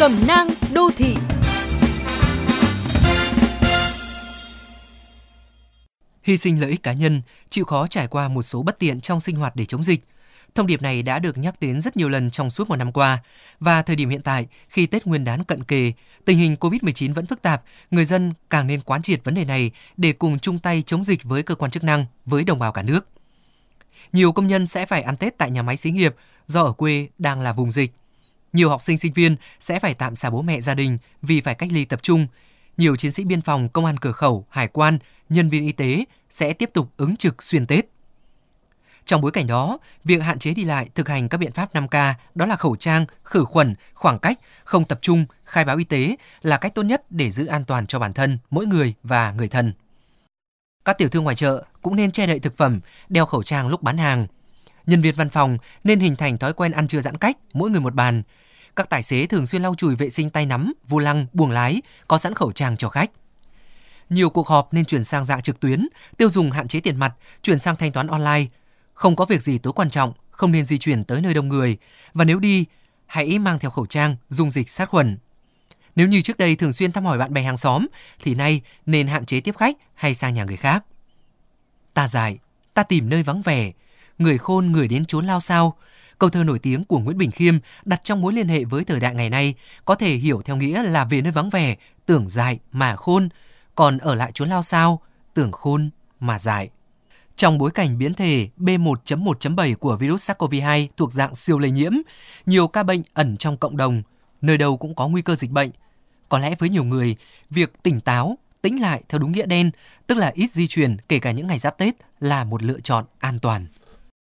Cẩm nang đô thị Hy sinh lợi ích cá nhân, chịu khó trải qua một số bất tiện trong sinh hoạt để chống dịch. Thông điệp này đã được nhắc đến rất nhiều lần trong suốt một năm qua và thời điểm hiện tại khi Tết Nguyên đán cận kề, tình hình COVID-19 vẫn phức tạp, người dân càng nên quán triệt vấn đề này để cùng chung tay chống dịch với cơ quan chức năng, với đồng bào cả nước. Nhiều công nhân sẽ phải ăn Tết tại nhà máy xí nghiệp do ở quê đang là vùng dịch. Nhiều học sinh sinh viên sẽ phải tạm xa bố mẹ gia đình vì phải cách ly tập trung. Nhiều chiến sĩ biên phòng, công an cửa khẩu, hải quan, nhân viên y tế sẽ tiếp tục ứng trực xuyên Tết. Trong bối cảnh đó, việc hạn chế đi lại thực hành các biện pháp 5K đó là khẩu trang, khử khuẩn, khoảng cách, không tập trung, khai báo y tế là cách tốt nhất để giữ an toàn cho bản thân, mỗi người và người thân. Các tiểu thương ngoài chợ cũng nên che đậy thực phẩm, đeo khẩu trang lúc bán hàng. Nhân viên văn phòng nên hình thành thói quen ăn trưa giãn cách, mỗi người một bàn. Các tài xế thường xuyên lau chùi vệ sinh tay nắm, vô lăng, buồng lái, có sẵn khẩu trang cho khách. Nhiều cuộc họp nên chuyển sang dạng trực tuyến, tiêu dùng hạn chế tiền mặt, chuyển sang thanh toán online. Không có việc gì tối quan trọng, không nên di chuyển tới nơi đông người. Và nếu đi, hãy mang theo khẩu trang, dung dịch sát khuẩn. Nếu như trước đây thường xuyên thăm hỏi bạn bè hàng xóm, thì nay nên hạn chế tiếp khách hay sang nhà người khác. Ta dại, ta tìm nơi vắng vẻ, người khôn người đến trốn lao sao. Câu thơ nổi tiếng của Nguyễn Bình Khiêm đặt trong mối liên hệ với thời đại ngày nay có thể hiểu theo nghĩa là về nơi vắng vẻ, tưởng dại mà khôn, còn ở lại chốn lao sao, tưởng khôn mà dại. Trong bối cảnh biến thể B1.1.7 của virus SARS-CoV-2 thuộc dạng siêu lây nhiễm, nhiều ca bệnh ẩn trong cộng đồng, nơi đâu cũng có nguy cơ dịch bệnh. Có lẽ với nhiều người, việc tỉnh táo, tĩnh lại theo đúng nghĩa đen, tức là ít di chuyển kể cả những ngày giáp Tết là một lựa chọn an toàn.